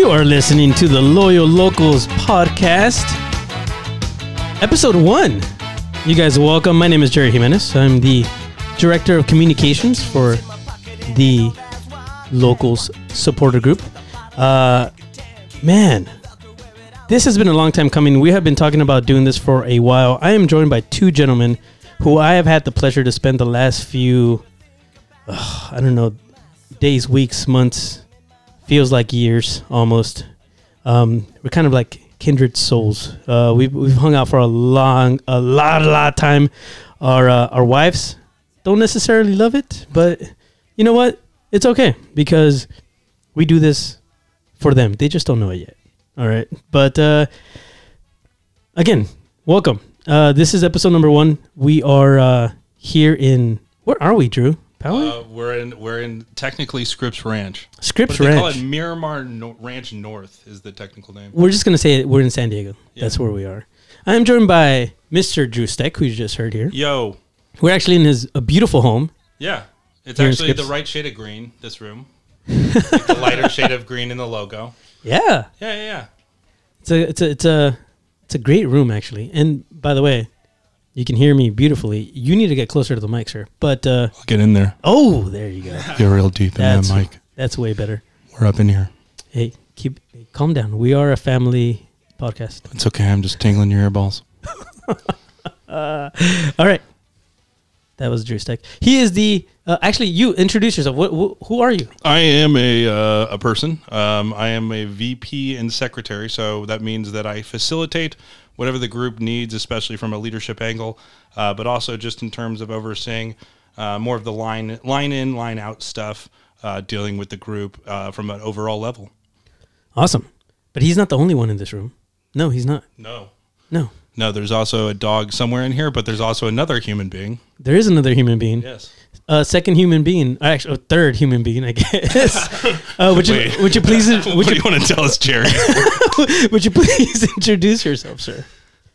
You are listening to the Loyal Locals podcast, episode one. You guys welcome. My name is Jerry Jimenez. I'm the director of communications for the Locals supporter group. Uh, man, this has been a long time coming. We have been talking about doing this for a while. I am joined by two gentlemen who I have had the pleasure to spend the last few, ugh, I don't know, days, weeks, months, feels like years almost. Um, we're kind of like kindred souls. Uh, we've we've hung out for a long, a lot, a lot of time. Our uh, our wives don't necessarily love it, but you know what? It's okay because we do this for them. They just don't know it yet. All right, but uh, again, welcome. Uh, this is episode number one. We are uh, here in where are we, Drew? Poway? Uh, we're in we're in technically Scripps Ranch. Scripps But they call it Miramar no- Ranch North is the technical name. We're just gonna say. We're in San Diego. Yeah. That's where we are. I am joined by Mr. Drew Steck, who you just heard here. Yo, We're actually in his a beautiful home. yeah, it's actually the right shade of green. This room, Like the lighter shade of green in the logo. Yeah, Yeah, yeah, yeah. it's a it's a it's a it's a great room actually. And by the way, you can hear me beautifully. You need to get closer to the mic, sir. But uh, I'll get in there. oh, there you go. Get real deep in That's that mic. that's way better. We're up in here. Hey, keep calm down. We are a family podcast. It's okay. I'm just tingling your earballs. Uh, all right. That was Drew Steck. He is the uh, actually. You introduce yourself. What, wh- who are you? I am a uh, a person. Um, I am a VP and secretary, so that means that I facilitate whatever the group needs, especially from a leadership angle, uh, but also just in terms of overseeing uh, more of the line line in, line out stuff, uh, dealing with the group uh, from an overall level. Awesome. But he's not the only one in this room. No, he's not. No, No. no, there's also a dog somewhere in here, but there's also another human being. There is another human being. Yes. Uh, second human being. or Actually, a third human being, I guess. uh, would you Wait. would you please would what do you you want to tell us, Jerry? would you please introduce yourself, sir?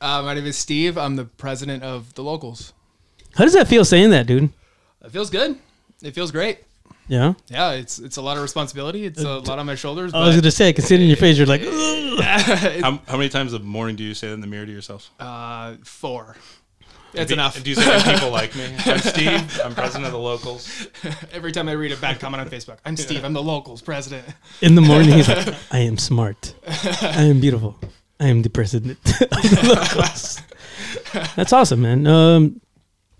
Uh, my name is Steve. I'm the president of the locals. How does that feel saying that, dude? It feels good. It feels great. Yeah. Yeah, it's it's a lot of responsibility. It's a lot on my shoulders. I was But gonna say, I can see it in your face. You're like, "Ugh." how, how many times a morning do you say that in the mirror to yourself? uh, four. It's Do- enough. Do you say that people like me? I'm Steve. I'm president of the locals. Every time I read a bad comment on Facebook, I'm Steve. I'm the locals president. in the morning, he's like, I am smart. I am beautiful. I am the president of the locals. That's awesome, man. Um,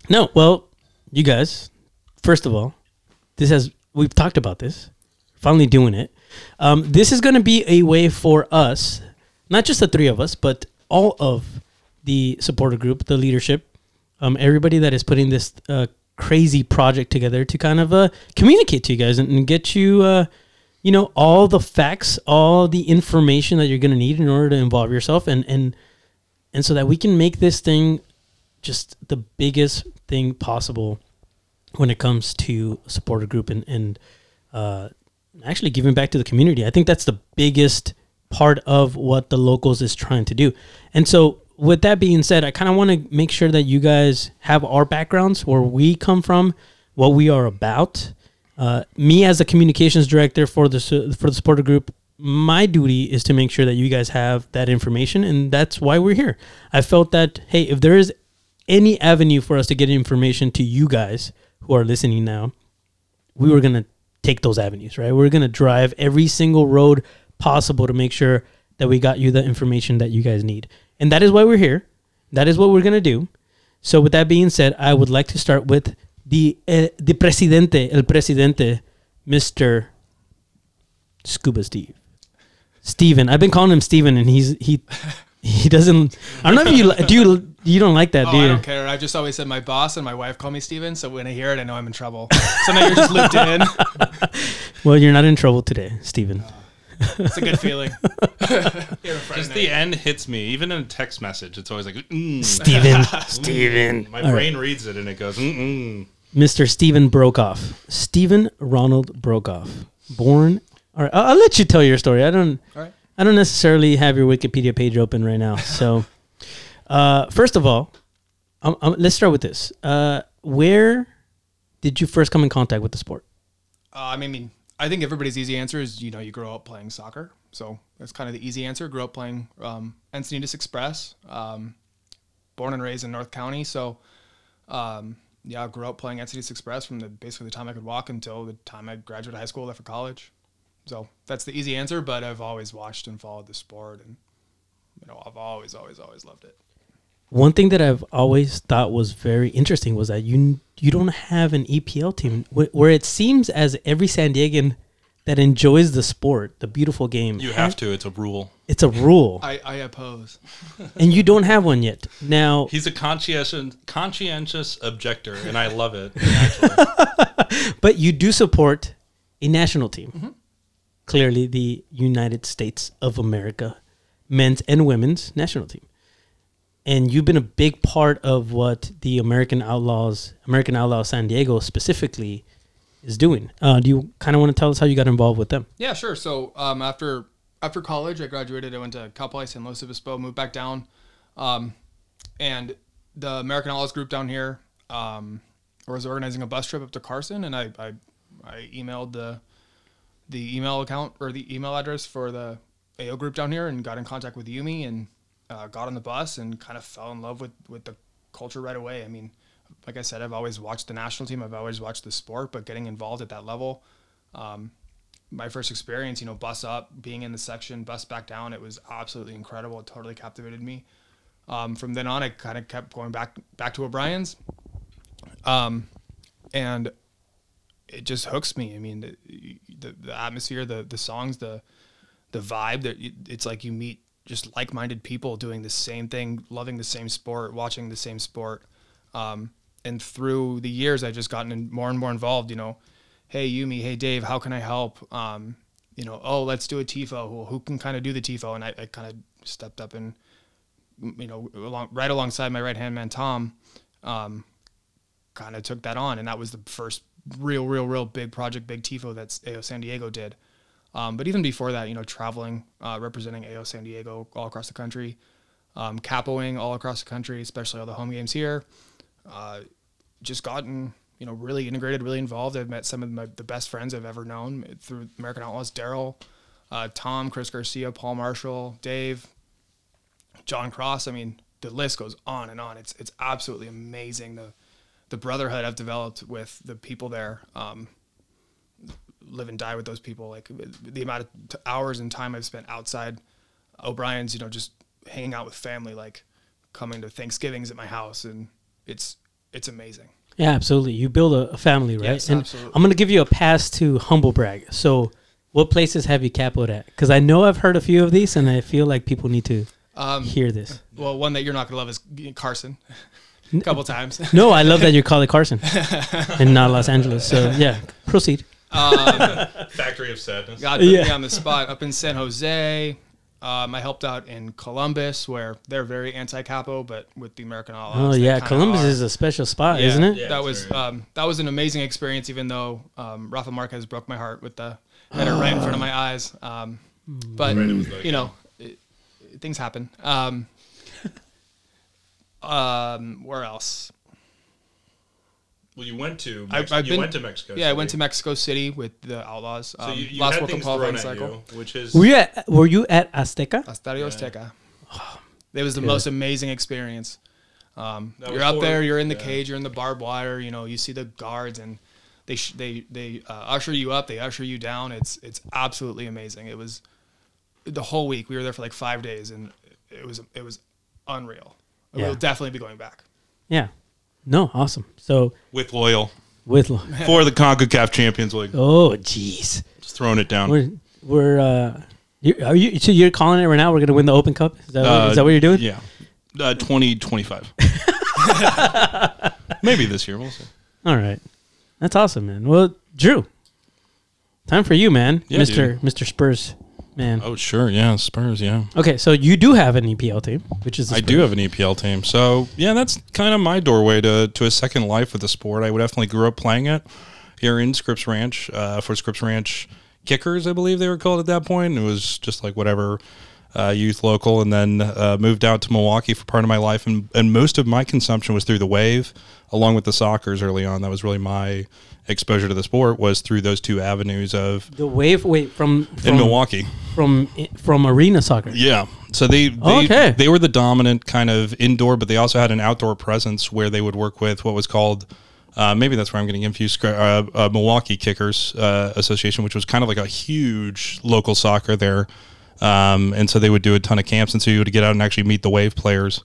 no, well, you guys, first of all, this has we've talked about this. Finally doing it. Um, this is going to be a way for us, not just the three of us, but all of the supporter group, the leadership, um, everybody that is putting this uh, crazy project together to kind of uh, communicate to you guys and, and get you, uh, you know, all the facts, all the information that you're going to need in order to involve yourself, and and and so that we can make this thing just the biggest thing possible when it comes to a supporter group and and uh, actually giving back to the community. I think that's the biggest part of what the locals is trying to do. And so, with that being said, I kind of want to make sure that you guys have our backgrounds, where we come from, what we are about. Uh, me as the communications director for the for the supporter group, my duty is to make sure that you guys have that information, and that's why we're here. I felt that hey, if there is any avenue for us to get information to you guys who are listening now, we were gonna take those avenues, right? We're gonna drive every single road possible to make sure that we got you the information that you guys need, and that is why we're here. That is what we're gonna do. So, with that being said, I would like to start with the uh, the presidente, el presidente, Mister Scuba Steve, Steven. I've been calling him Steven, and he's he he doesn't. I don't know if you li- do you you don't like that, Oh, do I don't care. I just always said my boss and my wife call me Steven. So when I hear it, I know I'm in trouble. So now you're just looped in. Well, you're not in trouble today, Steven. It's a good feeling. Just the end hits me. Even in a text message, it's always like, mm, Steven, Steven. my All right. brain reads it and it goes, mm-mm. Mr. Stephen Brockhoff. Stephen Ronald Brockhoff. Born. All right, I'll, I'll let you tell your story. I don't. All right. I don't necessarily have your Wikipedia page open right now. So, uh, first of all, um, um, let's start with this. Uh, where did you first come in contact with the sport? Uh, I mean, I think everybody's easy answer is you know you grow up playing soccer, so that's kind of the easy answer. Grew up playing um, Encinitas Express, um, born and raised in North County, so um, yeah, I grew up playing Encinitas Express from the basically the time I could walk until the time I graduated high school, left for college. So that's the easy answer, but I've always watched and followed the sport, and you know I've always, always, always loved it. One thing that I've always thought was very interesting was that you you don't have an EPL team wh- where it seems as every San Diegan that enjoys the sport, the beautiful game, You have to. It's a rule. It's a rule, I, I oppose. and you don't have one yet. Now, He's a conscientious conscientious objector, and I love it. Actually. but you do support a national team. Mm-hmm. Clearly, the United States of America men's and women's national team. And you've been a big part of what the American Outlaws, American Outlaws San Diego specifically, is doing. Uh, do you kind of want to tell us how you got involved with them? Yeah, sure. So um, after after college, I graduated. I went to Cal Poly San Luis Obispo, moved back down, um, and the American Outlaws group down here um, was organizing a bus trip up to Carson, and I I, I emailed the the email account or the email address for the AO group down here, and got in contact with Yumi, and uh, got on the bus, and kind of fell in love with with the culture right away. I mean, like I said, I've always watched the national team, I've always watched the sport, but getting involved at that level. Um, my first experience, you know, bus up, being in the section, bus back down, it was absolutely incredible. It totally captivated me. Um, from then on, I kind of kept going back back to O'Brien's, um, and it just hooks me. I mean, the, the, the atmosphere, the the songs, the the vibe. That it's like you meet just like-minded people doing the same thing, loving the same sport, watching the same sport. Um, and through the years, I've just gotten more and more involved. You know, hey Yumi, hey Dave, how can I help? Um, you know, oh let's do a tifo. Who, who can kind of do the tifo? And I, I kind of stepped up and you know, along, right alongside my right hand man Tom, um, kind of took that on, and that was the first real, real, real big project, big tifo that AO San Diego did. Um, but even before that, you know, traveling, uh, representing AO San Diego all across the country, um, capoing all across the country, especially all the home games here. Uh, just gotten you know really integrated, really involved. I've met some of my, the best friends I've ever known through American Outlaws. Daryl, uh, Tom, Chris Garcia, Paul Marshall, Dave, John Cross. I mean, the list goes on and on. It's it's absolutely amazing the the brotherhood I've developed with the people there. Um, live and die with those people. Like the amount of t- hours and time I've spent outside O'Brien's, you know, just hanging out with family, like coming to Thanksgivings at my house, and it's it's amazing. Yeah, absolutely. You build a, a family, right? Yes, and absolutely. I'm going to give you a pass to humble brag. So, what places have you capoed at? Because I know I've heard a few of these, and I feel like people need to Um, hear this. well, one that you're not gonna love is Carson. A couple times. No, I love that you call it Carson and not Los Angeles. So, yeah, proceed. Um, Factory of Sadness. God put Yeah. me on the spot. Up in San Jose, um, I helped out in Columbus, where they're very anti-capo, but with the American Outlaws. Oh, yeah. Columbus are. is a special spot, Yeah, isn't it? Yeah, that was um, that was an amazing experience. Even though um, Rafa Marquez broke my heart with the header right in front of my eyes, um, but Right, like- you know, it, things happen. Um, um, where else? Well, you went to I've- Mex- I've you been- went to Mexico. Yeah, I went to Mexico City with the Outlaws. So Um, you, you last had World things thrown at cycle. you, which is Were you at, were you at Azteca? Estadio Yeah. Azteca. It was the Good. most amazing experience. Um, you're was up there, you're in the yeah. cage, you're in the barbed wire. You know, you see the guards, and they sh- they they uh, usher you up, they usher you down. It's it's absolutely amazing. It was the whole week. We were there for like five days, and it was it was unreal. Yeah. We'll definitely be going back. Yeah. No, awesome. So, with loyal with, for the Concacaf Champions League. oh, jeez. Just throwing it down. We're, we're, uh, you are you, so you're calling it right now? We're going to win the Open Cup? Is that, what, is that what you're doing? Yeah, uh, twenty twenty five. Maybe this year. We'll see. All right. That's awesome, man. Well, Drew, time for you, man. Yeah, Mr. Mr. Spurs, man. Oh sure, yeah, Spurs, yeah. Okay, so you do have an EPL team, which is I do have an EPL team, so yeah, that's kind of my doorway to to a second life with the sport. I definitely grew up playing it here in Scripps Ranch uh, for Scripps Ranch Kickers, I believe they were called at that point. It was just like whatever uh, youth local, and then uh, moved out to Milwaukee for part of my life. And, and most of my consumption was through the Wave, along with the Sockers early on. That was really my exposure to the sport was through those two avenues of The wave, wait from, from in Milwaukee. from from arena soccer. Yeah. So they they, okay. they were the dominant kind of indoor, but they also had an outdoor presence where they would work with what was called. Uh, maybe that's where I'm getting confused. Uh, uh, Milwaukee Kickers uh, Association, which was kind of like a huge local soccer there, um, and so they would do a ton of camps, and so you would get out and actually meet the wave players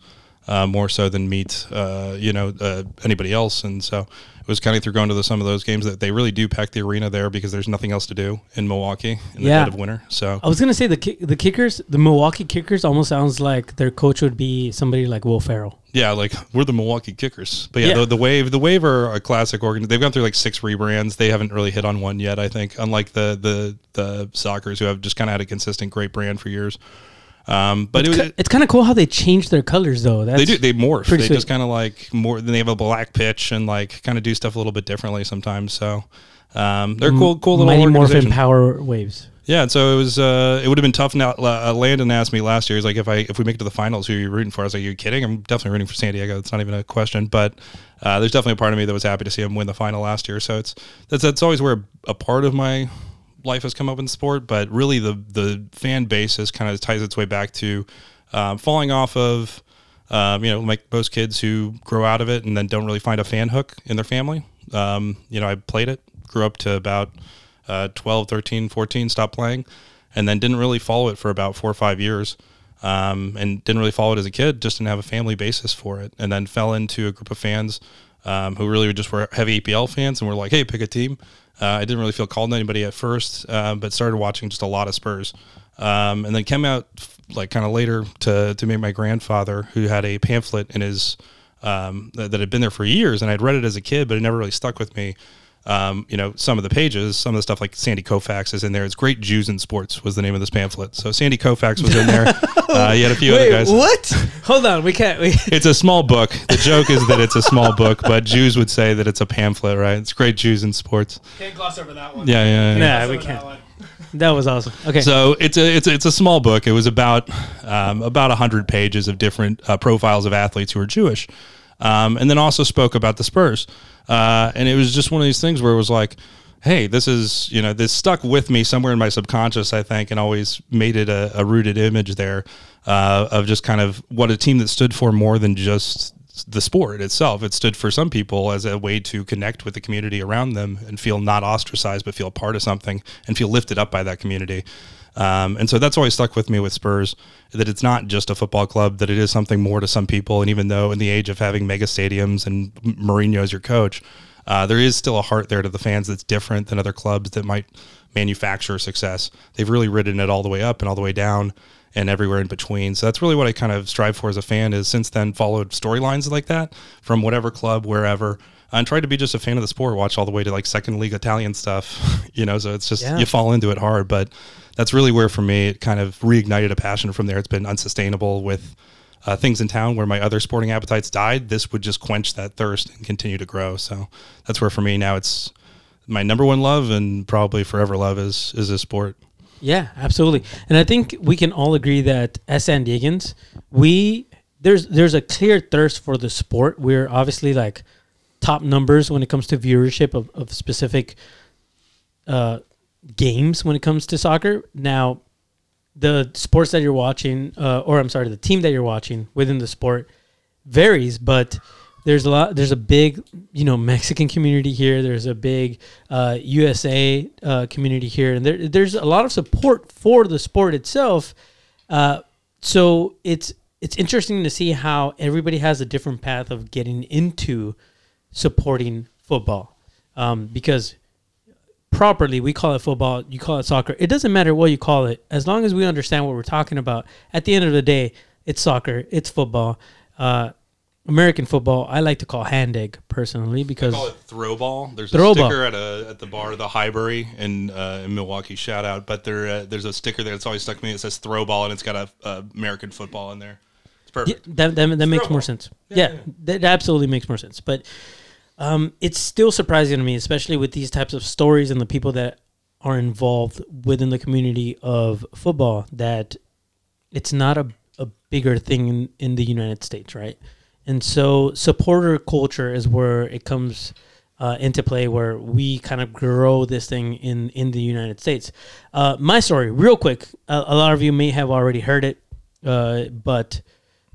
uh, more so than meet uh, you know uh, anybody else, and so it was kind of through going to the, some of those games that they really do pack the arena there because there's nothing else to do in Milwaukee in the Yeah. dead of winter. So I was gonna say the ki- the kickers, the Milwaukee Kickers, almost sounds like their coach would be somebody like Will Ferrell. Yeah, like we're the Milwaukee Kickers. But yeah, Yeah. The, the Wave, the Wave are a classic organ. They've gone through like six rebrands. They haven't really hit on one yet. I think, unlike the the the Sockers, who have just kind of had a consistent great brand for years. Um, but it It's, was, ki- it's kind of cool how they change their colors though. That's, they do they morph. They sweet. just kind of like more. Then they have a black pitch and like kind of do stuff a little bit differently sometimes. So um, they're cool, cool little Mighty Morphin. Power Waves. Yeah, and so it was. Uh, it would have been tough. Now, uh, Landon asked me last year. He's like, "If I if we make it to the finals, who are you rooting for?" I was like, "You kidding? I'm definitely rooting for San Diego. It's not even a question." But uh, there's definitely a part of me that was happy to see him win the final last year. So it's that's that's always where a part of my life has come up in sport. But really, the the fan base has kind of ties its way back to um, falling off of. Um, you know, like most kids who grow out of it and then don't really find a fan hook in their family. Um, you know, I played it, grew up to about uh, 12, 13, 14, stopped playing, and then didn't really follow it for about four or five years. Um, and didn't really follow it as a kid, just didn't have a family basis for it. And then fell into a group of fans um, who really just were heavy EPL fans and were like, hey, pick a team. Uh, I didn't really feel called to anybody at first, uh, but started watching just a lot of Spurs. Um, and then came out like kind of later to, to meet my grandfather who had a pamphlet in his um, that, that had been there for years, and I'd read it as a kid, but it never really stuck with me. Um, you know, some of the pages, some of the stuff like Sandy Koufax is in there. It's Great Jews in Sports was the name of this pamphlet. So Sandy Koufax was in there. uh, you had a few other guys. what? Hold on, we can't. We, It's a small book. The joke is that it's a small book, but Jews would say that it's a pamphlet, right? It's Great Jews in Sports. Can't gloss over that one. Yeah, yeah, yeah. nah, we can't. That was awesome. Okay, So it's a it's a, it's a small book. It was about um, about hundred pages of different uh, profiles of athletes who are Jewish, um, and then also spoke about the Spurs. Uh, and it was just one of these things where it was like, hey, this is you know this stuck with me somewhere in my subconscious, I think, and always made it a, a rooted image there uh, of just kind of what a team that stood for more than just the sport itself. It stood for some people as a way to connect with the community around them and feel not ostracized, but feel part of something and feel lifted up by that community. Um, and so that's always stuck with me with Spurs that it's not just a football club, that it is something more to some people. And even though in the age of having mega stadiums and Mourinho as your coach, uh, there is still a heart there to the fans that's different than other clubs that might manufacture success. They've really ridden it all the way up and all the way down and everywhere in between. So that's really what I kind of strive for as a fan is since then followed storylines like that from whatever club, wherever. And tried to be just a fan of the sport, watch all the way to like second league Italian stuff, you know. So it's just Yeah. you fall into it hard, but that's really where for me it kind of reignited a passion from there. It's been unsustainable with uh, things in town where my other sporting appetites died. This would just quench that thirst and continue to grow. So that's where for me now it's my number one love and probably forever love is is this sport. Yeah, absolutely. And I think we can all agree that as San Diegans, we there's there's a clear thirst for the sport. We're obviously like top numbers when it comes to viewership of, of specific uh, games when it comes to soccer. Now, the sports that you're watching, uh, or I'm sorry, the team that you're watching within the sport varies, but there's a lot. There's a big, you know, Mexican community here. There's a big uh, USA uh, community here, and there, there's a lot of support for the sport itself. Uh, so it's it's interesting to see how everybody has a different path of getting into supporting football, um, because properly we call it football you call it soccer it doesn't matter what you call it as long as we understand what we're talking about at the end of the day it's soccer it's football uh, american football i like to call hand egg personally because call it throw ball. There's Throw a ball. sticker at a at the bar, the Highbury in uh, in Milwaukee. Shout out! But there uh, there's a sticker there that's always stuck to me. It says throw ball, and it's got a, a American football in there. It's Yeah, perfect. that that, that makes more sense. Yeah, that absolutely makes more sense. But um, it's still surprising to me, especially with these types of stories and the people that are involved within the community of football, that it's not a, a bigger thing in, in the United States, right? And so supporter culture is where it comes uh, into play, where we kind of grow this thing in in the United States. Uh, my story, real quick. A, a lot of you may have already heard it, uh, but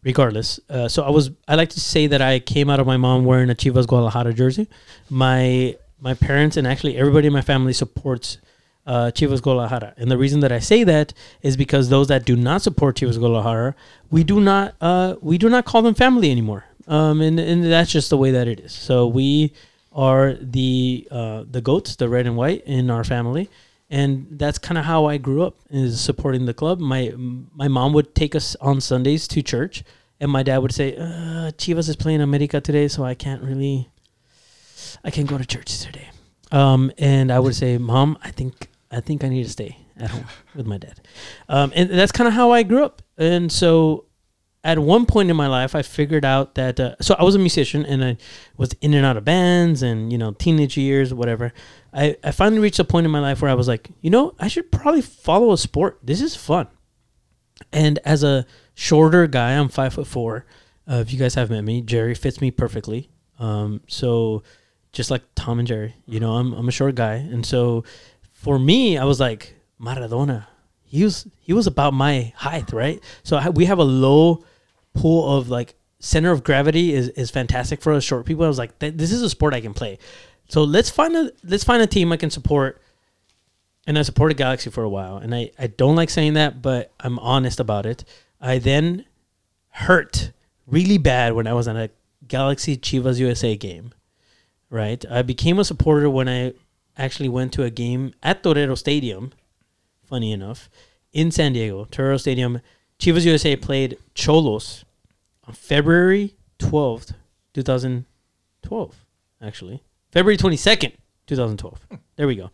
regardless, uh, so I was. I like to say that I came out of my mom wearing a Chivas Guadalajara jersey. My my parents and actually everybody in my family supports uh, Chivas Guadalajara. And the reason that I say that is because those that do not support Chivas Guadalajara, we do not uh, we do not call them family anymore. Um, and, and that's just the way that it is. So we are the uh, the goats, the red and white in our family. And that's kind of how I grew up is supporting the club. My my mom would take us on Sundays to church, and my dad would say, uh, "Chivas is playing America today, so I can't really, I can't go to church today." Um, and I would say, "Mom, I think I think I need to stay at home with my dad. Um, and that's kind of how I grew up. And so at one point in my life, I figured out that, uh, so I was a musician and I was in and out of bands and, you know, teenage years, whatever. I, I finally reached a point in my life where I was like, you know, I should probably follow a sport. This is fun. And as a shorter guy, I'm five foot four. Uh, if you guys have met me, Jerry fits me perfectly. Um, so just like Tom and Jerry, you know, I'm, I'm a short guy. And so for me, I was like Maradona. He was he was about my height, right? So I, we have a low pool of like center of gravity is, is fantastic for us short people. I was like, this is a sport I can play. So let's find a let's find a team I can support. And I supported Galaxy for a while, and I, I don't like saying that, but I'm honest about it. I then hurt really bad when I was on a Galaxy Chivas USA game. Right, I became a supporter when I actually went to a game at Torero Stadium, funny enough, in San Diego. Torero Stadium, Chivas USA played Xolos on February 12th, 2012, actually. February 22nd, 2012. There we go.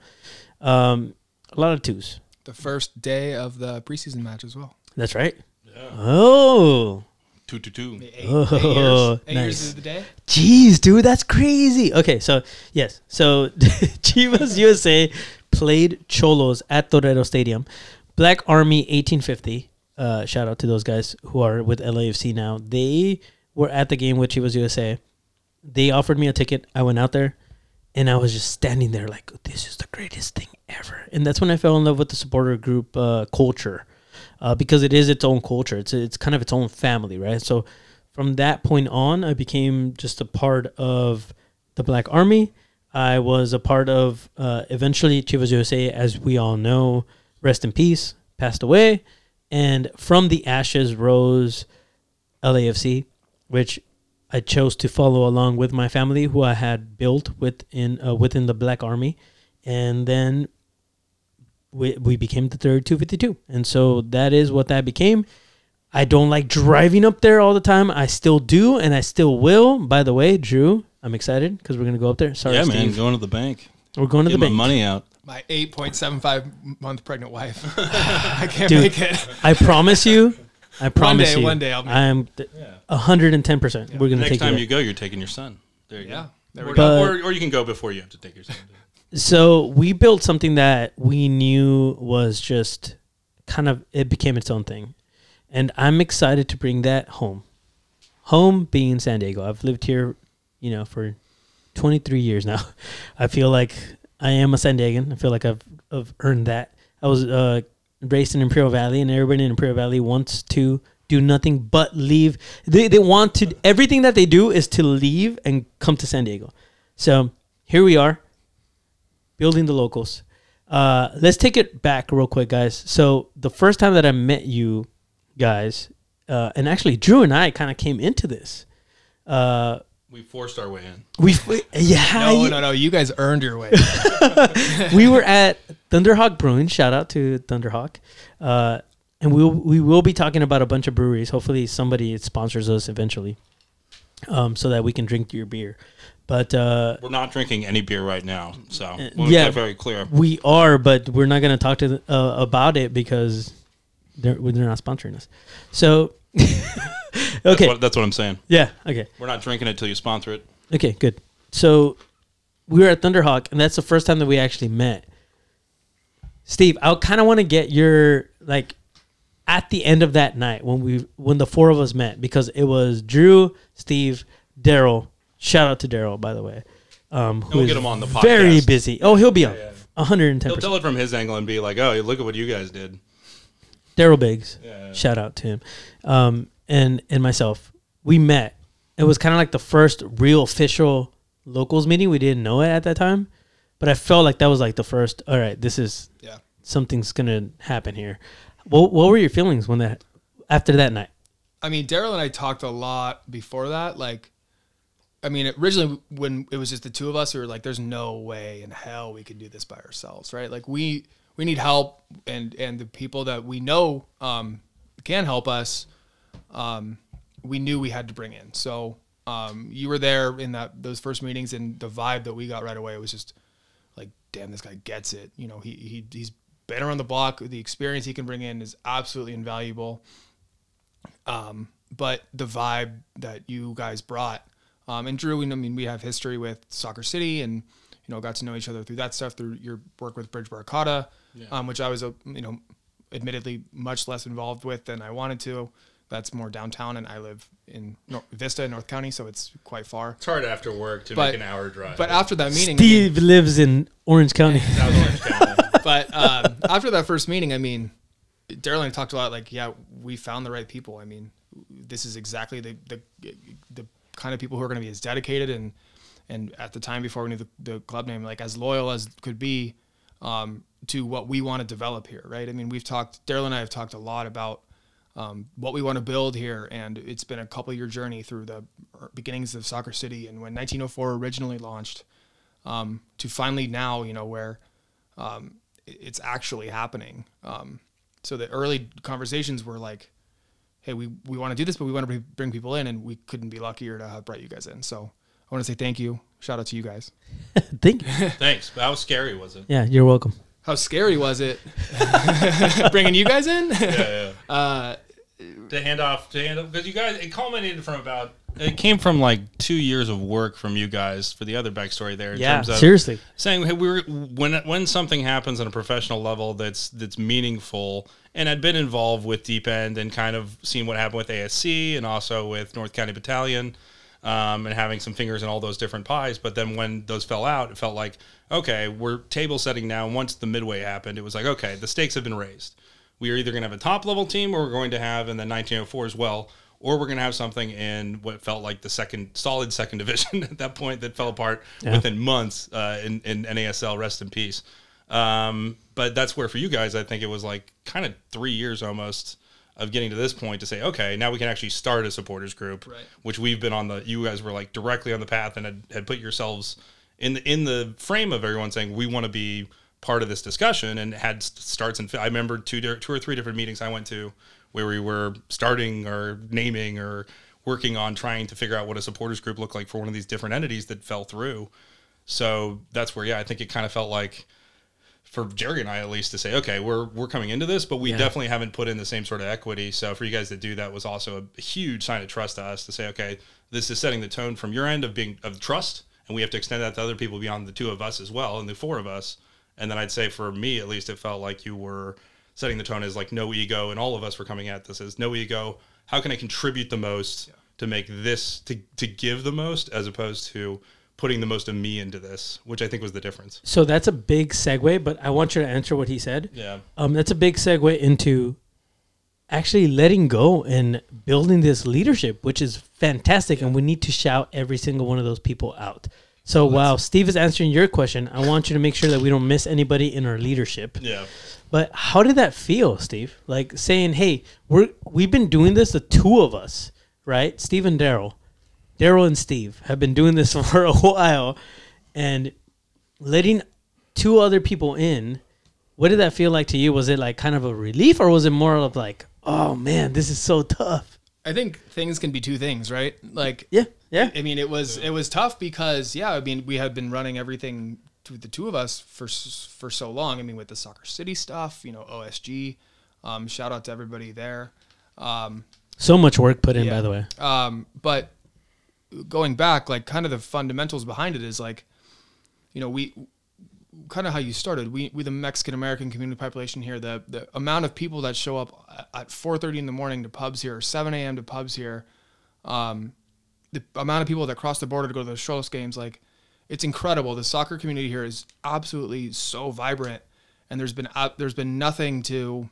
Um, a lot of twos. The first day of the preseason match as well. That's right. Yeah. Oh, Two to two. Eight, oh, eight years. Eight nice. years of the day. Jeez, dude, that's crazy. Okay, so yes, so Chivas USA played Xolos at Torero Stadium. Black Army 1850. Uh, shout out to those guys who are with LAFC now. They were at the game with Chivas USA. They offered me a ticket. I went out there, and I was just standing there like, "This is the greatest thing ever." And that's when I fell in love with the supporter group uh, culture uh, because it is its own culture. It's it's kind of its own family, right? So from that point on, I became just a part of the Black Army. I was a part of uh, eventually Chivas USA, as we all know, rest in peace, passed away, and from the ashes rose LAFC, which I chose to follow along with my family, who I had built within uh, within the Black Army, and then we, we became the third 252, And so that is what that became. I don't like driving up there all the time. I still do, and I still will. By the way, Drew, I'm excited because we're gonna go up there. Sorry, yeah, Steve. man, going to the bank. We're going to Get the bank. My money out. My 8.75 month pregnant wife. I can't Dude, make it. I promise you. I promise one day, you. One day, I'll. I am hundred and ten percent. We're gonna Next take time you, you go, you're taking your son. There you yeah, go. There we or, go. or, or you can go before you have to take your son. So we built something that we knew was just kind of it became its own thing, and I'm excited to bring that home. Home being San Diego. I've lived here, you know, for 23 years now. I feel like I am a San Diegan. I feel like I've, I've earned that. I was uh, raised in Imperial Valley, and everybody in Imperial Valley wants to do nothing but leave. They, they want to, everything that they do is to leave and come to San Diego. So here we are, building the locals. Uh, let's take it back real quick, guys. So the first time that I met you guys, uh, and actually Drew and I kind of came into this. Uh, we forced our way in. We, we yeah. No, no, no. You guys earned your way. we were at Thunderhawk Brewing. Shout out to Thunderhawk. Uh, and we'll we will be talking about a bunch of breweries. Hopefully, somebody sponsors us eventually, um, so that we can drink your beer. But uh, we're not drinking any beer right now, so uh, we'll yeah, that very clear. We are, but we're not going to talk to uh, about it because they're they're not sponsoring us. So okay, that's what, that's what I'm saying. Yeah, okay. We're not drinking it till you sponsor it. Okay, good. So we were at Thunderhawk, and that's the first time that we actually met. Steve, I kind of want to get your like at the end of that night when we when the four of us met because it was Drew, Steve, Daryl. Shout out to Daryl, by the way. Um, who we'll get him on the Very busy. Oh, he'll be on. yeah. 110 He'll tell it from his angle and be like, "Oh, look at what you guys did." Daryl Biggs. Yeah. Shout out to him. Um, and and myself. We met. It was kind of like the first real official locals meeting. We didn't know it at that time, but I felt like that was like the first. All right, this is Yeah. something's gonna happen here. What What were your feelings when that after that night? I mean, Daryl and I talked a lot before that. Like, I mean, originally when it was just the two of us, we were like, "There's no way in hell we can do this by ourselves, right? Like, we we need help, and and the people that we know um, can help us, um, we knew we had to bring in. So um, you were there in that those first meetings, and the vibe that we got right away was just like, "Damn, this guy gets it." You know, he he he's been around the block. The experience he can bring in is absolutely invaluable um, but the vibe that you guys brought, um, and Drew, we, I mean, we have history with Soccer City, and you know, got to know each other through that stuff through your work with Bridge Barracuda, um, which I was, a you know, admittedly much less involved with than I wanted to. That's more downtown, and I live in Nor- Vista, North County, so it's quite far. It's hard after work to But- make an hour drive. But after that meeting, I mean, Steve lives in Orange County. That Orange County. but um, after that first meeting, I mean, Daryl and I talked a lot. Like, yeah, we found the right people. I mean, this is exactly the the, the kind of people who are going to be as dedicated and and at the time before we knew the, the club name, like as loyal as could be um, to what we want to develop here, right? I mean, we've talked. Daryl and I have talked a lot about um, what we want to build here, and it's been a couple year journey through the beginnings of Soccer City and when 1904 originally launched, um, to finally now, you know, where um, it's actually happening. Um, so the early conversations were like, "Hey, we, we want to do this, but we want to bring people in, and we couldn't be luckier to have brought you guys in." So I want to say thank you. Shout out to you guys. Thank you. Thanks. But how scary was it? Yeah, you're welcome. How scary was it bringing you guys in? Yeah, yeah. uh, to hand off to hand off because you guys it culminated from about it came from like two years of work from you guys for the other backstory there in Yeah, terms of seriously. saying hey, we were when when something happens on a professional level that's that's meaningful and I'd been involved with Deep End and kind of seen what happened with ASC and also with North County Battalion um, and having some fingers in all those different pies. But then when those fell out it felt like okay we're table setting now. And once the midway happened it was like okay the stakes have been raised. We are either going to have a top level team or we're going to have in the 1904 as well or we're going to have something in what felt like the second solid second division at that point that fell apart Yeah. within months uh, in, in NASL rest in peace. Um, but that's where for you guys I think it was like kind of three years almost of getting to this point to say okay now we can actually start a supporters group Right. which we've been on the you guys were like directly on the path and had, had put yourselves in the in the frame of everyone saying we want to be part of this discussion and had starts and I remember two two or three different meetings I went to where we were starting or naming or working on trying to figure out what a supporters group looked like for one of these different entities that fell through. So that's where yeah, I think it kind of felt like for Jerry and I at least to say, okay, we're we're coming into this, but we Yeah. definitely haven't put in the same sort of equity. So for you guys to do that was also a huge sign of trust to us to say, okay, this is setting the tone from your end of being of trust, and we have to extend that to other people beyond the two of us as well, and the four of us. And then I'd say for me at least, it felt like you were setting the tone as like no ego, and all of us were coming at this as no ego. How can I contribute the most to make this to to give the most as opposed to putting the most of me into this, which I think was the difference. So that's a big segue, but I want you to answer what he said. Yeah. Um, that's a big segue into actually letting go and building this leadership, which is fantastic. And we need to shout every single one of those people out. So while Steve is answering your question, I want you to make sure that we don't miss anybody in our leadership. Yeah. But how did that feel, Steve? Like saying, "Hey, we're we've been doing this, the two of us, right? Steve and Daryl, Daryl and Steve have been doing this for a while, and letting two other people in. What did that feel like to you? Was it like kind of a relief, or was it more of like, oh man, this is so tough? I think things can be two things, right? Like, Yeah, yeah, I mean, it was it was tough because yeah, I mean, we had been running everything to the two of us for for so long. I mean, with the Soccer City stuff, you know, OSG. Um, shout out to everybody there. Um, so much work put in, Yeah. by the way. um, but going back, like kind of the fundamentals behind it is like, you know, we kind of how you started. We we the Mexican American community population here. The the amount of people that show up at 4:30 in the morning to pubs here, or 7 a.m. to pubs here, um, the amount of people that cross the border to go to the Xolos games, like it's incredible. The soccer community here is absolutely so vibrant, and there's been uh, there's been nothing to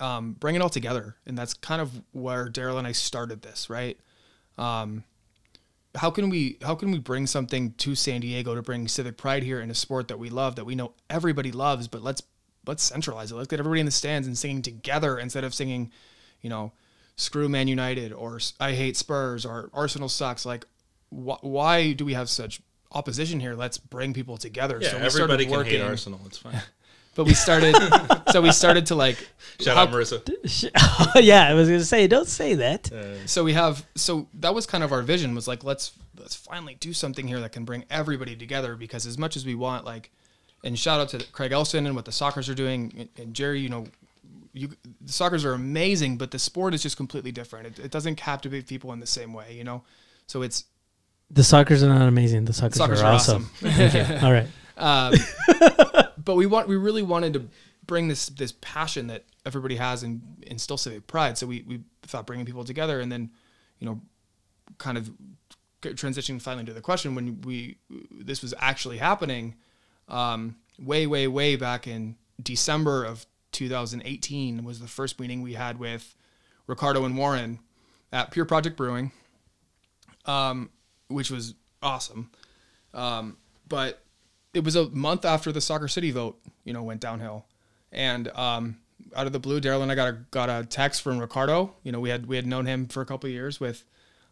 um, bring it all together, and that's kind of where Daryl and I started this, right? Um, how can we how can we bring something to San Diego to bring civic pride here in a sport that we love that we know everybody loves, but let's let's centralize it. Let's get everybody in the stands and singing together instead of singing, you know, screw Man United or I hate Spurs or Arsenal sucks. Like, wh- why do we have such opposition here? Let's bring people together. Yeah, so we everybody started can working, hate Arsenal. It's fine. but we started. so we started to like. Shout how- out Marissa. yeah, I was gonna say, don't say that. so we have so that was kind of our vision was like let's let's finally do something here that can bring everybody together because as much as we want like and shout out to Craig Elson and what the Sockers are doing and, and Jerry you know you the Sockers are amazing but the sport is just completely different it, it doesn't captivate people in the same way you know so it's The Sockers are not amazing. The Sockers, Sockers are, are awesome. Thank you. All right. um, but we want we really wanted to bring this this passion that everybody has and instill civic pride. So we we thought bringing people together and then you know kind of transitioning finally to the question when we this was actually happening um, way way way back in December of 2018 was the first meeting we had with Ricardo and Warren at Pure Project Brewing, um, which was awesome. Um, but it was a month after the Soccer City vote, you know, went downhill, and um, out of the blue, Daryl and I got a got a text from Ricardo. You know, we had we had known him for a couple years with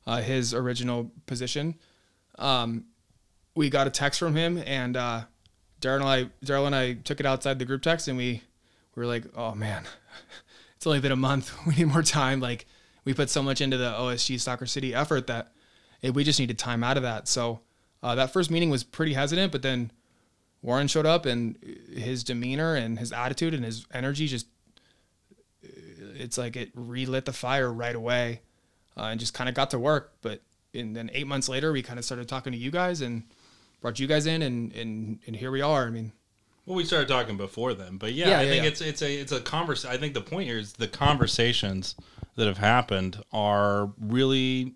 uh, his original position. Um, we got a text from him, and uh, Daryl and I Daryl and I took it outside the group text, and we we were like, oh man, it's only been a month. We need more time. Like we put so much into the OSG Soccer City effort that it, we just needed time out of that. So uh, that first meeting was pretty hesitant, but then Warren showed up and his demeanor and his attitude and his energy just it's like it relit the fire right away uh, and just kind of got to work. But and then eight months later, we kind of started talking to you guys and brought you guys in, and and and here we are. I mean, Well, we started talking before then, but yeah, Yeah, I yeah, think yeah. it's it's a it's a converse. I think the point here is the conversations that have happened are really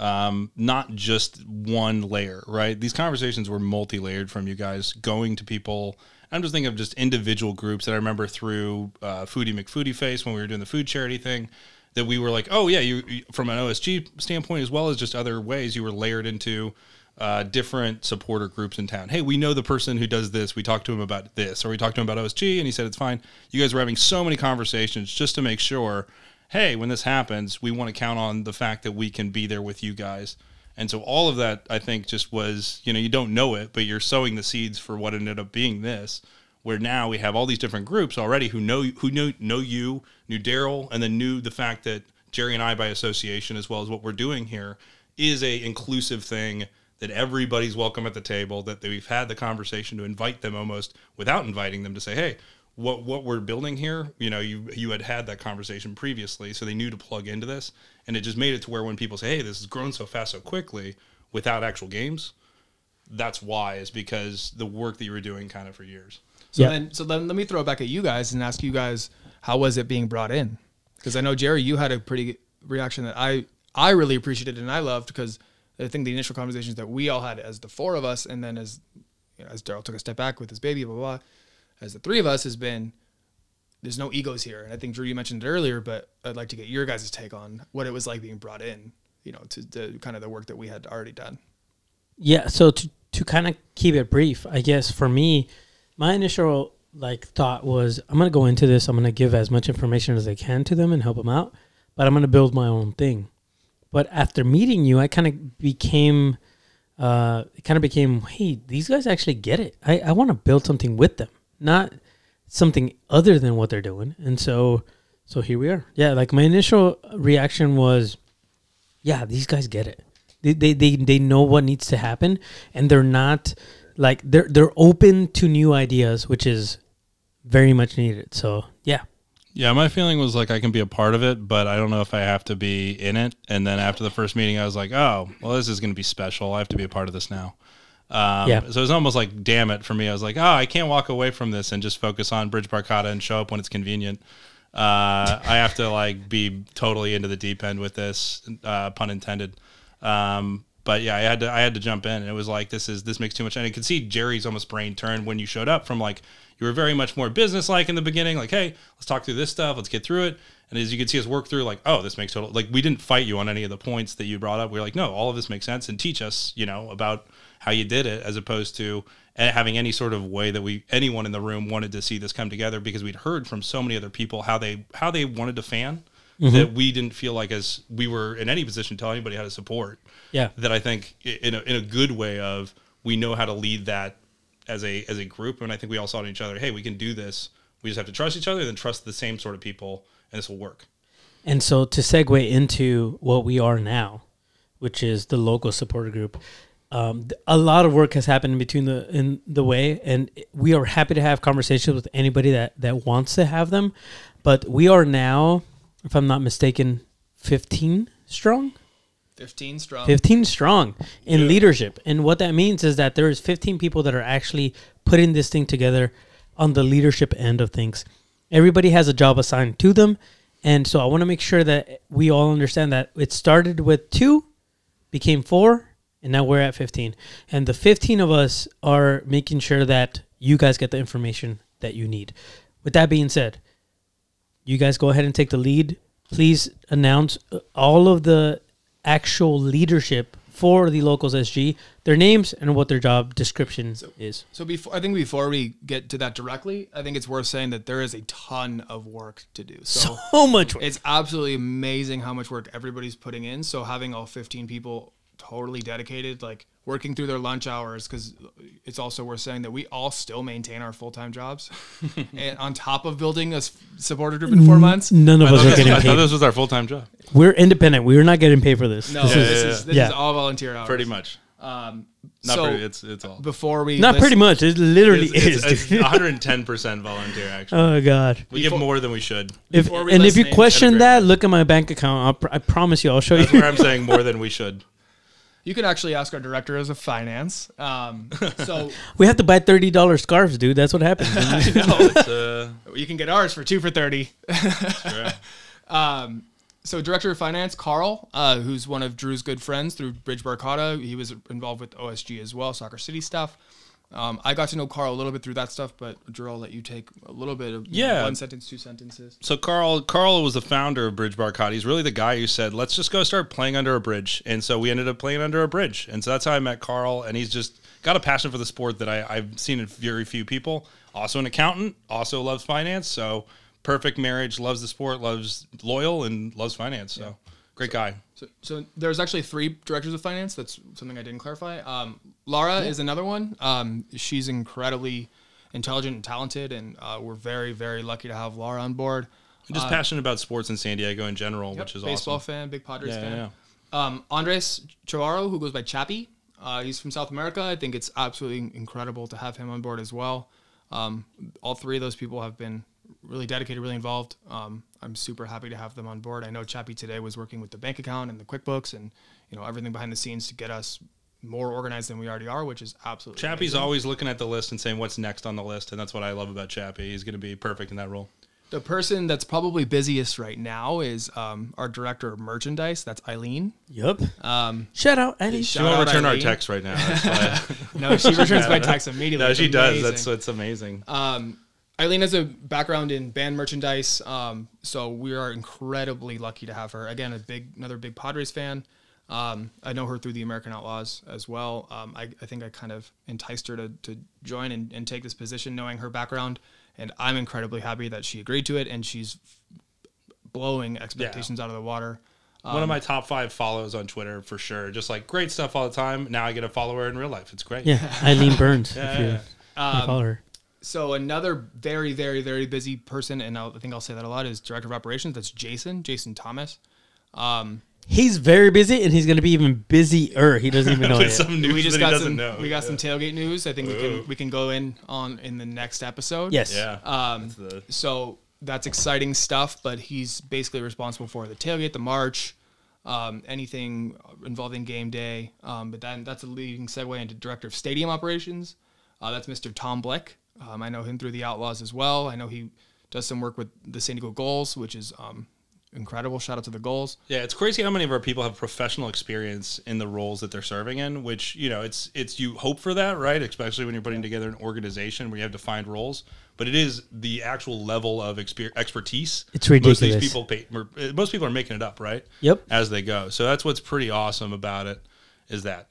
um, not just one layer, right? These conversations were multi-layered from you guys going to people. I'm just thinking of just individual groups that I remember through uh, Foodie McFoodie Face when we were doing the food charity thing. That we were like, oh yeah, you you- from an OSG standpoint as well as just other ways you were layered into uh, different supporter groups in town. Hey, we know the person who does this. We talked to him about this, or we talked to him about OSG, and he said it's fine. You guys were having so many conversations just to make sure. Hey, when this happens, we want to count on the fact that we can be there with you guys. And so all of that, I think, just was you know you don't know it, but you're sowing the seeds for what ended up being this. Where now we have all these different groups already who know who know know you, knew Daryl, and then knew the fact that Jerry and I, by association, as well as what we're doing here, is a inclusive thing that everybody's welcome at the table. That we've had the conversation to invite them almost without inviting them to say, hey. What, what we're building here, you know, you you had had that conversation previously, so they knew to plug into this, and it just made it to where when people say, "Hey, this has grown so fast so quickly," without actual games, that's why is because the work that you were doing kind of for years. so Yeah. then so then let me throw it back at you guys and ask you guys how was it being brought in? Because I know Jerry, you had a pretty reaction that I I really appreciated and I loved because I think the initial conversations that we all had as the four of us, and then as you know, as Daryl took a step back with his baby, blah, blah blah, as the three of us has been. There's no egos here, and I think Drew you mentioned it earlier, but I'd like to get your guys' take on what it was like being brought in, you know, to, to kind of the work that we had already done. Yeah, so to to kind of keep it brief, I guess for me, my initial like thought was I'm gonna go into this. I'm gonna give as much information as I can to them and help them out, but I'm gonna build my own thing. But after meeting you, I kind of became, uh, it kind of became, hey, these guys actually get it. I I want to build something with them, not something other than what they're doing. And so, so here we are. Yeah, like my initial reaction was, yeah, these guys get it. They, they, they, they know what needs to happen and they're not like they're they're open to new ideas which is very much needed so yeah Yeah, my feeling was like I can be a part of it, but I don't know if I have to be in it. And then after the first meeting, I was like, oh, well, this is going to be special. I have to be a part of this now. Um, Yeah. So it was almost like, damn it, for me. I was like, oh, I can't walk away from this and just focus on Bridge Barcata and show up when it's convenient. Uh, I have to like be totally into the deep end with this, uh, pun intended. Um, but yeah, I had to I had to jump in. and It was like this is this makes too much. And I could see Jerry's almost brain turn when you showed up from like you were very much more business like in the beginning. Like, hey, let's talk through this stuff. Let's get through it. And as you can see us work through, like, oh, this makes total like we didn't fight you on any of the points that you brought up. We are like, no, all of this makes sense, and teach us, you know, about how you did it, as opposed to eh, having any sort of way that we anyone in the room wanted to see this come together because we'd heard from so many other people how they how they wanted to fan that we didn't feel like as we were in any position to tell anybody how to support Yeah. that I think in a, in a good way of we know how to lead that as a as a group, and I think we all saw in each other. Hey, we can do this. We just have to trust each other, then trust the same sort of people, and this will work. And so to segue into what we are now, which is the local supporter group, um, a lot of work has happened in between the in the way, and we are happy to have conversations with anybody that that wants to have them. But we are now, if I'm not mistaken, 15 strong. 15 strong. 15 strong in leadership. And what that means is that there is 15 people that are actually putting this thing together on the leadership end of things. Everybody has a job assigned to them. And so I want to make sure that we all understand that it started with two, became four, and now we're at 15. And the 15 of us are making sure that you guys get the information that you need. With that being said, you guys go ahead and take the lead. Please announce uh, all of the actual leadership for the locals SG, their names and what their job description is. So before I think before we get to that directly, I think it's worth saying that there is a ton of work to do. So So much work. it's absolutely amazing how much work everybody's putting in. So having all 15 people totally dedicated, like working through their lunch hours, because it's also worth saying that we all still maintain our full time jobs, and on top of building a s- supporter group in four months. None of us are getting I thought paid. this was our full time job, We're independent. We're not getting paid for this. No, This this, is- yeah, is, this yeah. is all volunteer hours. pretty much. Um, Not so pretty. It's it's all. before we not list- pretty much. It literally It's, is. it's, dude. 110 percent volunteer. Actually, oh God. we give more than we should. If, Before we and if you names, question that'd be that, great. look at my bank account. I'll, pr- I promise you, I'll show That's you. where I'm saying more than we should. You can actually ask our director of finance. Um, so We have to buy thirty dollars scarves, dude. That's what happens. It's, uh, you can get ours for two for thirty. yeah. Um, so director of finance, Carl, uh, who's one of Drew's good friends through Bridge Barcata. He was involved with OSG as well, Soccer City stuff. Um, I got to know Carl a little bit through that stuff, but Drew, I'll let you take a little bit of you know, Yeah. one sentence, two sentences. So Carl Carl was the founder of Bridge Barcati. He's really the guy who said, "Let's just go start playing under a bridge." And so we ended up playing under a bridge. And so that's how I met Carl. And he's just got a passion for the sport that I, I've seen in very few people. Also an accountant, also loves finance. So perfect marriage. Loves the sport, loves loyal, and loves finance. So great guy. So, so there's actually three directors of finance. That's something I didn't clarify. Um, Laura is another one. Um, she's incredibly intelligent and talented, and uh, we're very, very lucky to have Laura on board. And just passionate about sports in San Diego in general, which is baseball awesome. fan, big Padres Yeah, fan. yeah, Um, Andres Chavarro, who goes by Chappie, uh, he's from South America. I think it's absolutely incredible to have him on board as well. Um, all three of those people have been really dedicated, really involved. Um, I'm super happy to have them on board. I know Chappie today was working with the bank account and the QuickBooks and you know everything behind the scenes to get us more organized than we already are, which is absolutely Chappie's amazing. always looking at the list and saying what's next on the list, and that's what I love about Chappie. He's going to be perfect in that role. the person that's probably busiest right now is um, our director of merchandise. That's Eileen. Yup. Um, Shout out, Eddie. she won't out return our Eileen. text right now. That's why. no, she returns my text immediately. no, It's she does. That's what's amazing. Um, Eileen has a background in band merchandise, um, so we are incredibly lucky to have her. Again, a big, another big Padres fan. Um, I know her through the American Outlaws as well. Um, I, I think I kind of enticed her to, to join and, and take this position, knowing her background, and I'm incredibly happy that she agreed to it, and she's blowing expectations out of the water. One of my top five follows on Twitter for sure. Just like great stuff all the time. Now I get a follower in real life. It's great. Yeah, Eileen Burns. Yeah, if you, yeah, if you follow her. So another very, very, very busy person, and I'll, I think I'll say that a lot, is director of operations. That's Jason, Jason Thomas. Um, He's very busy, and he's going to be even busier. He doesn't even know With it. some news we just that got doesn't some. know. We got Yeah. some tailgate news. I think we can we can go in on in the next episode. Yes. Yeah. Um, the- so that's exciting stuff. But he's basically responsible for the tailgate, the march, um, anything involving game day. Um, but then that's a leading segue into director of stadium operations. Uh, that's Mr. Tom Blick. Um, I know him through the Outlaws as well. I know he does some work with the San Diego Gulls, which is um, incredible. Shout out to the Gulls. Yeah, it's crazy how many of our people have professional experience in the roles that they're serving in. Which you know, it's it's you hope for that, right? Especially when you're putting together an organization where you have defined roles. But it is the actual level of exper- expertise. It's Most of ridiculous. these people, pay, most people are making it up, right? Yep. As they go. So that's what's pretty awesome about it, is that.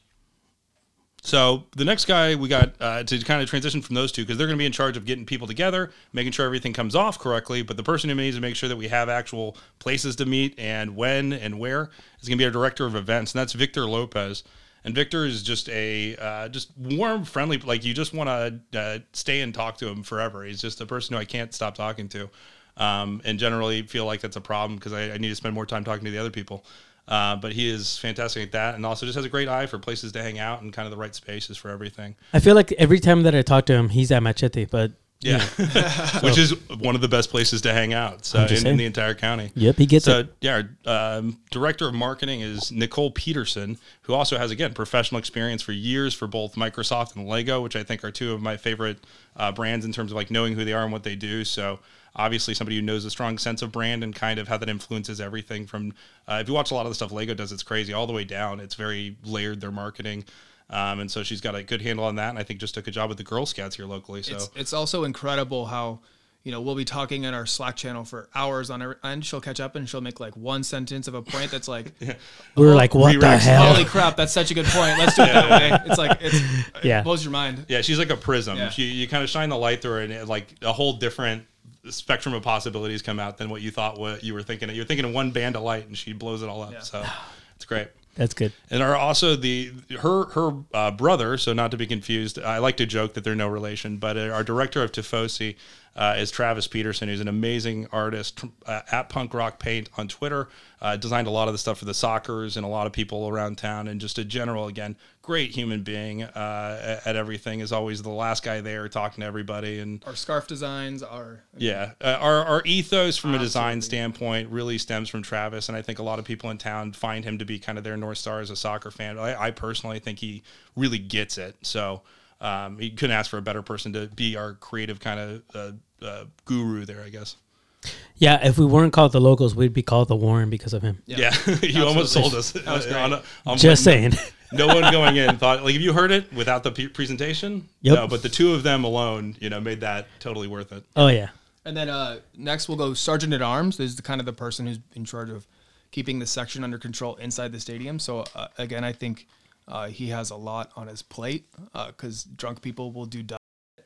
So the next guy we got uh, to kind of transition from those two because they're going to be in charge of getting people together, making sure everything comes off correctly. But the person who needs to make sure that we have actual places to meet and when and where is going to be our director of events, and that's Victor Lopez. And Victor is just a uh, just warm, friendly, like you just want to uh, stay and talk to him forever. He's just a person who I can't stop talking to, um, and generally feel like that's a problem because I, I need to spend more time talking to the other people. Uh, but he is fantastic at that, and also just has a great eye for places to hang out and kind of the right spaces for everything. I feel like every time that I talk to him, he's at Machete, but Yeah, which is one of the best places to hang out. So in, in the entire county. yep, he gets So it. yeah, our um, director of marketing is Nicole Peterson, who also has again professional experience for years for both Microsoft and Lego, which I think are two of my favorite uh, brands in terms of like knowing who they are and what they do. So obviously somebody who knows a strong sense of brand and kind of how that influences everything from uh, if you watch a lot of the stuff Lego does, it's crazy all the way down. It's very layered their marketing. Um, and so she's got a good handle on that, and I think just took a job with the Girl Scouts here locally. So It's, it's also incredible how, you know, we'll be talking in our Slack channel for hours on every, and she'll catch up and she'll make like one sentence of a point that's like, We were like, what the hell? holy crap, that's such a good point. Let's do it that way. It's like, it's, Yeah. it blows your mind. Yeah, she's like a prism. Yeah. She, you kind of shine the light through her, and it, like a whole different spectrum of possibilities come out than what you thought what you were thinking. You're thinking of one band of light, and she blows it all up. Yeah. So it's great. That's good. And are also the her her uh, brother. So not to be confused, I like to joke that they're no relation, but uh, our director of Tifosi uh, is Travis Peterson, who's an amazing artist uh, at Punk Rock Paint on Twitter. Uh, designed a lot of the stuff for the Sockers and a lot of people around town, and just a general again great human being uh, at, at everything. Is always the last guy there talking to everybody and Our scarf designs are, yeah, uh, our our ethos from a design standpoint really stems from Travis, and I think a lot of people in town find him to be kind of their north star as a soccer fan. I, I personally think he really gets it. So um, he couldn't ask for a better person to be our creative kind of uh, uh, guru there, I guess. Yeah, if we weren't called the locals, we'd be called the Warren because of him. Yeah, you almost sold us. was great. On a- on Just one- saying. No one going in thought like if you heard it without the pe- presentation. Yep. No, but the two of them alone, you know, made that totally worth it. oh yeah. And then uh, next we'll go Sergeant at Arms. This is the kind of the person who's in charge of keeping the section under control inside the stadium. So uh, again, I think uh, he has a lot on his plate because drunk people will do dumb.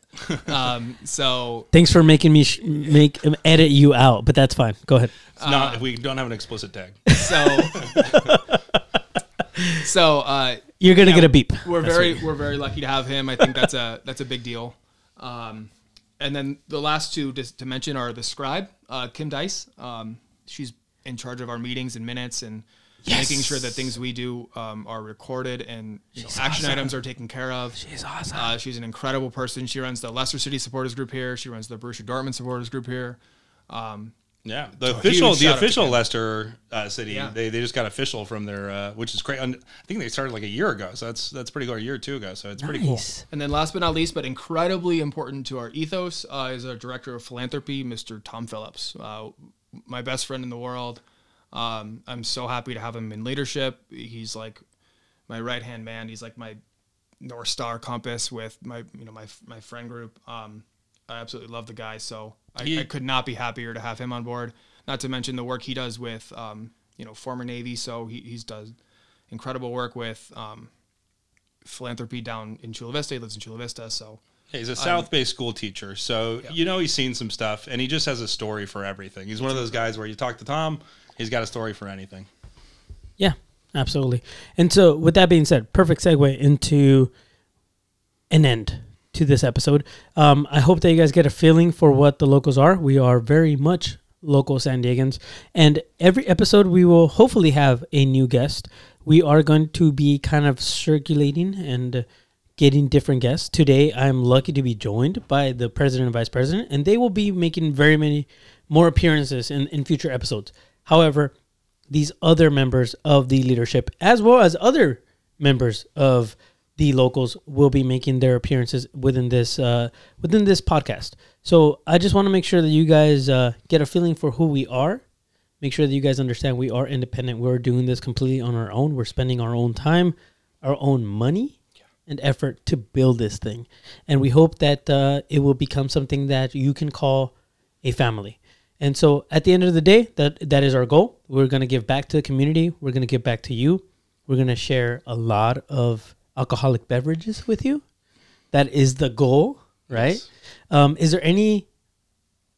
um, so Thanks for making me sh- make um, edit you out, but that's fine. Go ahead. It's not if we don't have an explicit tag. so so uh, You're gonna Yeah, get a beep. we're That's very we're very lucky to have him. I think that's a that's a big deal. Um, and then the last two just to mention are the scribe, uh, Kim Dice. Um, she's in charge of our meetings and minutes and making sure that things we do um, are recorded and you know, action items are taken care of. She's awesome. Uh, she's an incredible person. She runs the Leicester City supporters group here. She runs the Borussia Dortmund supporters group here. Um, Yeah, the official, the shout out to official Leicester uh, City, Yeah. they, they just got official from their, uh, which is great. I think they started like a year ago, so that's that's pretty good. A year or two ago, so it's pretty cool. And then last but not least, but incredibly important to our ethos, uh, is our director of philanthropy, Mr. Tom Phillips, uh, my best friend in the world. Um, I'm so happy to have him in leadership. He's like my right hand man. He's like my north star compass with my you know my my friend group. Um, I absolutely love the guy, so I, He- I could not be happier to have him on board. Not to mention the work he does with um, you know former Navy, so he, he's does incredible work with um, philanthropy down in Chula Vista. He lives in Chula Vista, so he's a South Bay school teacher, so you know he's seen some stuff, and he just has a story for everything. He's one of those guys where you talk to Tom, he's got a story for anything. Yeah, absolutely. And so, with that being said, perfect segue into an end to this episode. Um, I hope that you guys get a feeling for what the locals are. We are very much local San Diegans, and every episode we will hopefully have a new guest. We are going to be kind of circulating and getting different guests. Today, I'm lucky to be joined by the president and vice president, and they will be making very many more appearances in, in future episodes. However, these other members of the leadership, as well as other members of the locals, will be making their appearances within this uh, within this podcast. So I just want to make sure that you guys uh, get a feeling for who we are. Make sure that you guys understand we are independent. We're doing this completely on our own. We're spending our own time, our own money, and effort to build this thing. And we hope that uh, it will become something that you can call a family. And so at the end of the day, that that is our goal. We're going to give back to the community. We're going to give back to you. We're going to share a lot of alcoholic beverages with you. That is the goal, right? Yes. Um, is there any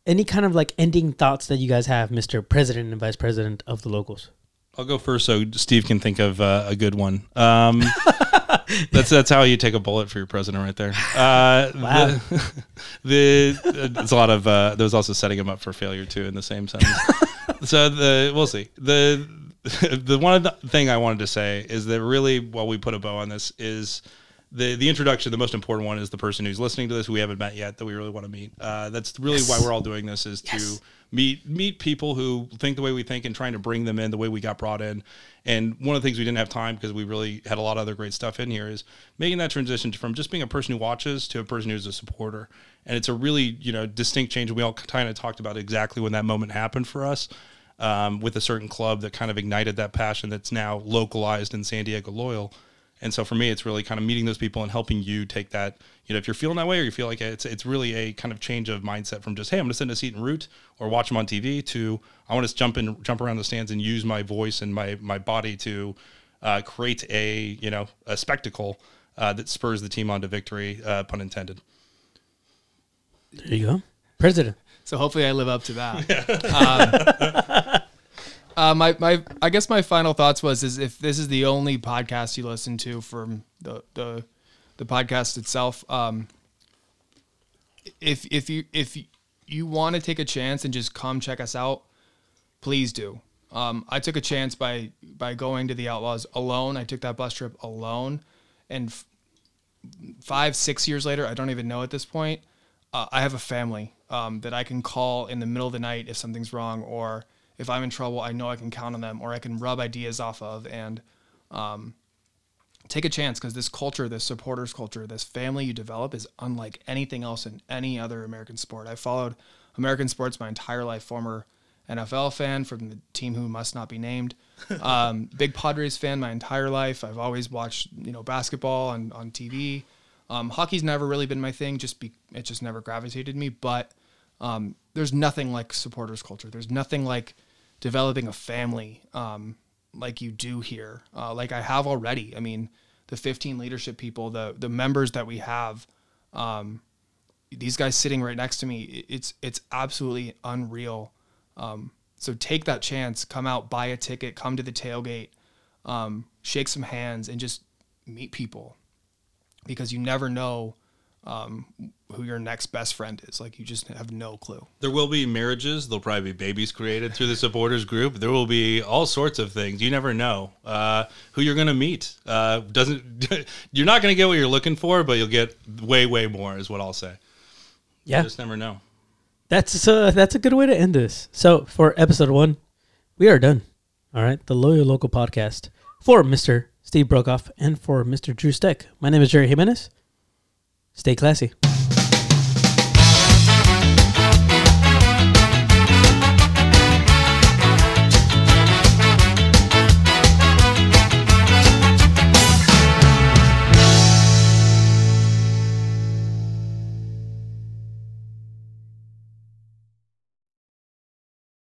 any kind of like ending thoughts that you guys have, Mr. President and Vice President of the locals? I'll go first so Steve can think of uh, a good one. Um, that's that's how you take a bullet for your president right there. Uh, Wow. The, the it's a lot of uh, there was also setting him up for failure too in the same sentence. so the we'll see the the one thing I wanted to say is that really while we put a bow on this is the the introduction. The most important one is the person who's listening to this who we haven't met yet that we really want to meet. Uh, that's really why we're all doing this is to meet meet people who think the way we think and trying to bring them in the way we got brought in. And one of the things we didn't have time because we really had a lot of other great stuff in here is making that transition from just being a person who watches to a person who's a supporter. And it's a really you know distinct change. We all kind of talked about exactly when that moment happened for us um, with a certain club that kind of ignited that passion that's now localized in San Diego Loyal. And so for me, it's really kind of meeting those people and helping you take that. You know, if you're feeling that way, or you feel like it's it's really a kind of change of mindset from just hey, I'm going to sit in a seat and root or watch them on TV to I want to jump in, jump around the stands and use my voice and my my body to uh, create a you know a spectacle uh, that spurs the team on to victory, uh, pun intended. There you go, President. So hopefully I live up to that. um, uh, my my I guess my final thoughts was is if this is the only podcast you listen to from the the the podcast itself, um, if if you if you want to take a chance and just come check us out, please do. Um, I took a chance by by going to the Outlaws alone. I took that bus trip alone, and f- five six years later, I don't even know at this point. Uh, I have a family um, that I can call in the middle of the night if something's wrong, or if I'm in trouble, I know I can count on them, or I can rub ideas off of and um, take a chance because this culture, this supporters culture, this family you develop is unlike anything else in any other American sport. I followed American sports my entire life. Former NFL fan from the team who must not be named. Um, big Padres fan my entire life. I've always watched you know basketball on on TV. Um, hockey's never really been my thing. Just be it just never gravitated me. But um, there's nothing like supporters culture. There's nothing like developing a family um, like you do here, uh, like I have already. I mean, the 15 leadership people, the the members that we have, um, these guys sitting right next to me, it's it's absolutely unreal. Um, so take that chance, come out, buy a ticket, come to the tailgate, um, shake some hands, and just meet people, because you never know um, who your next best friend is. Like you just have no clue. There will be marriages. There'll probably be babies created through the supporters group. There will be all sorts of things. You never know uh, who you're going to meet. Uh, doesn't you're not going to get what you're looking for, but you'll get way, way more. Is what I'll say. Yeah, You just never know. that's uh, that's a good way to end this. So for episode one, we are done. All right, the Loyal Local Podcast for Mr. Steve Brockhoff and for Mr. Drew Steck. My name is Jerry Jimenez. Stay classy.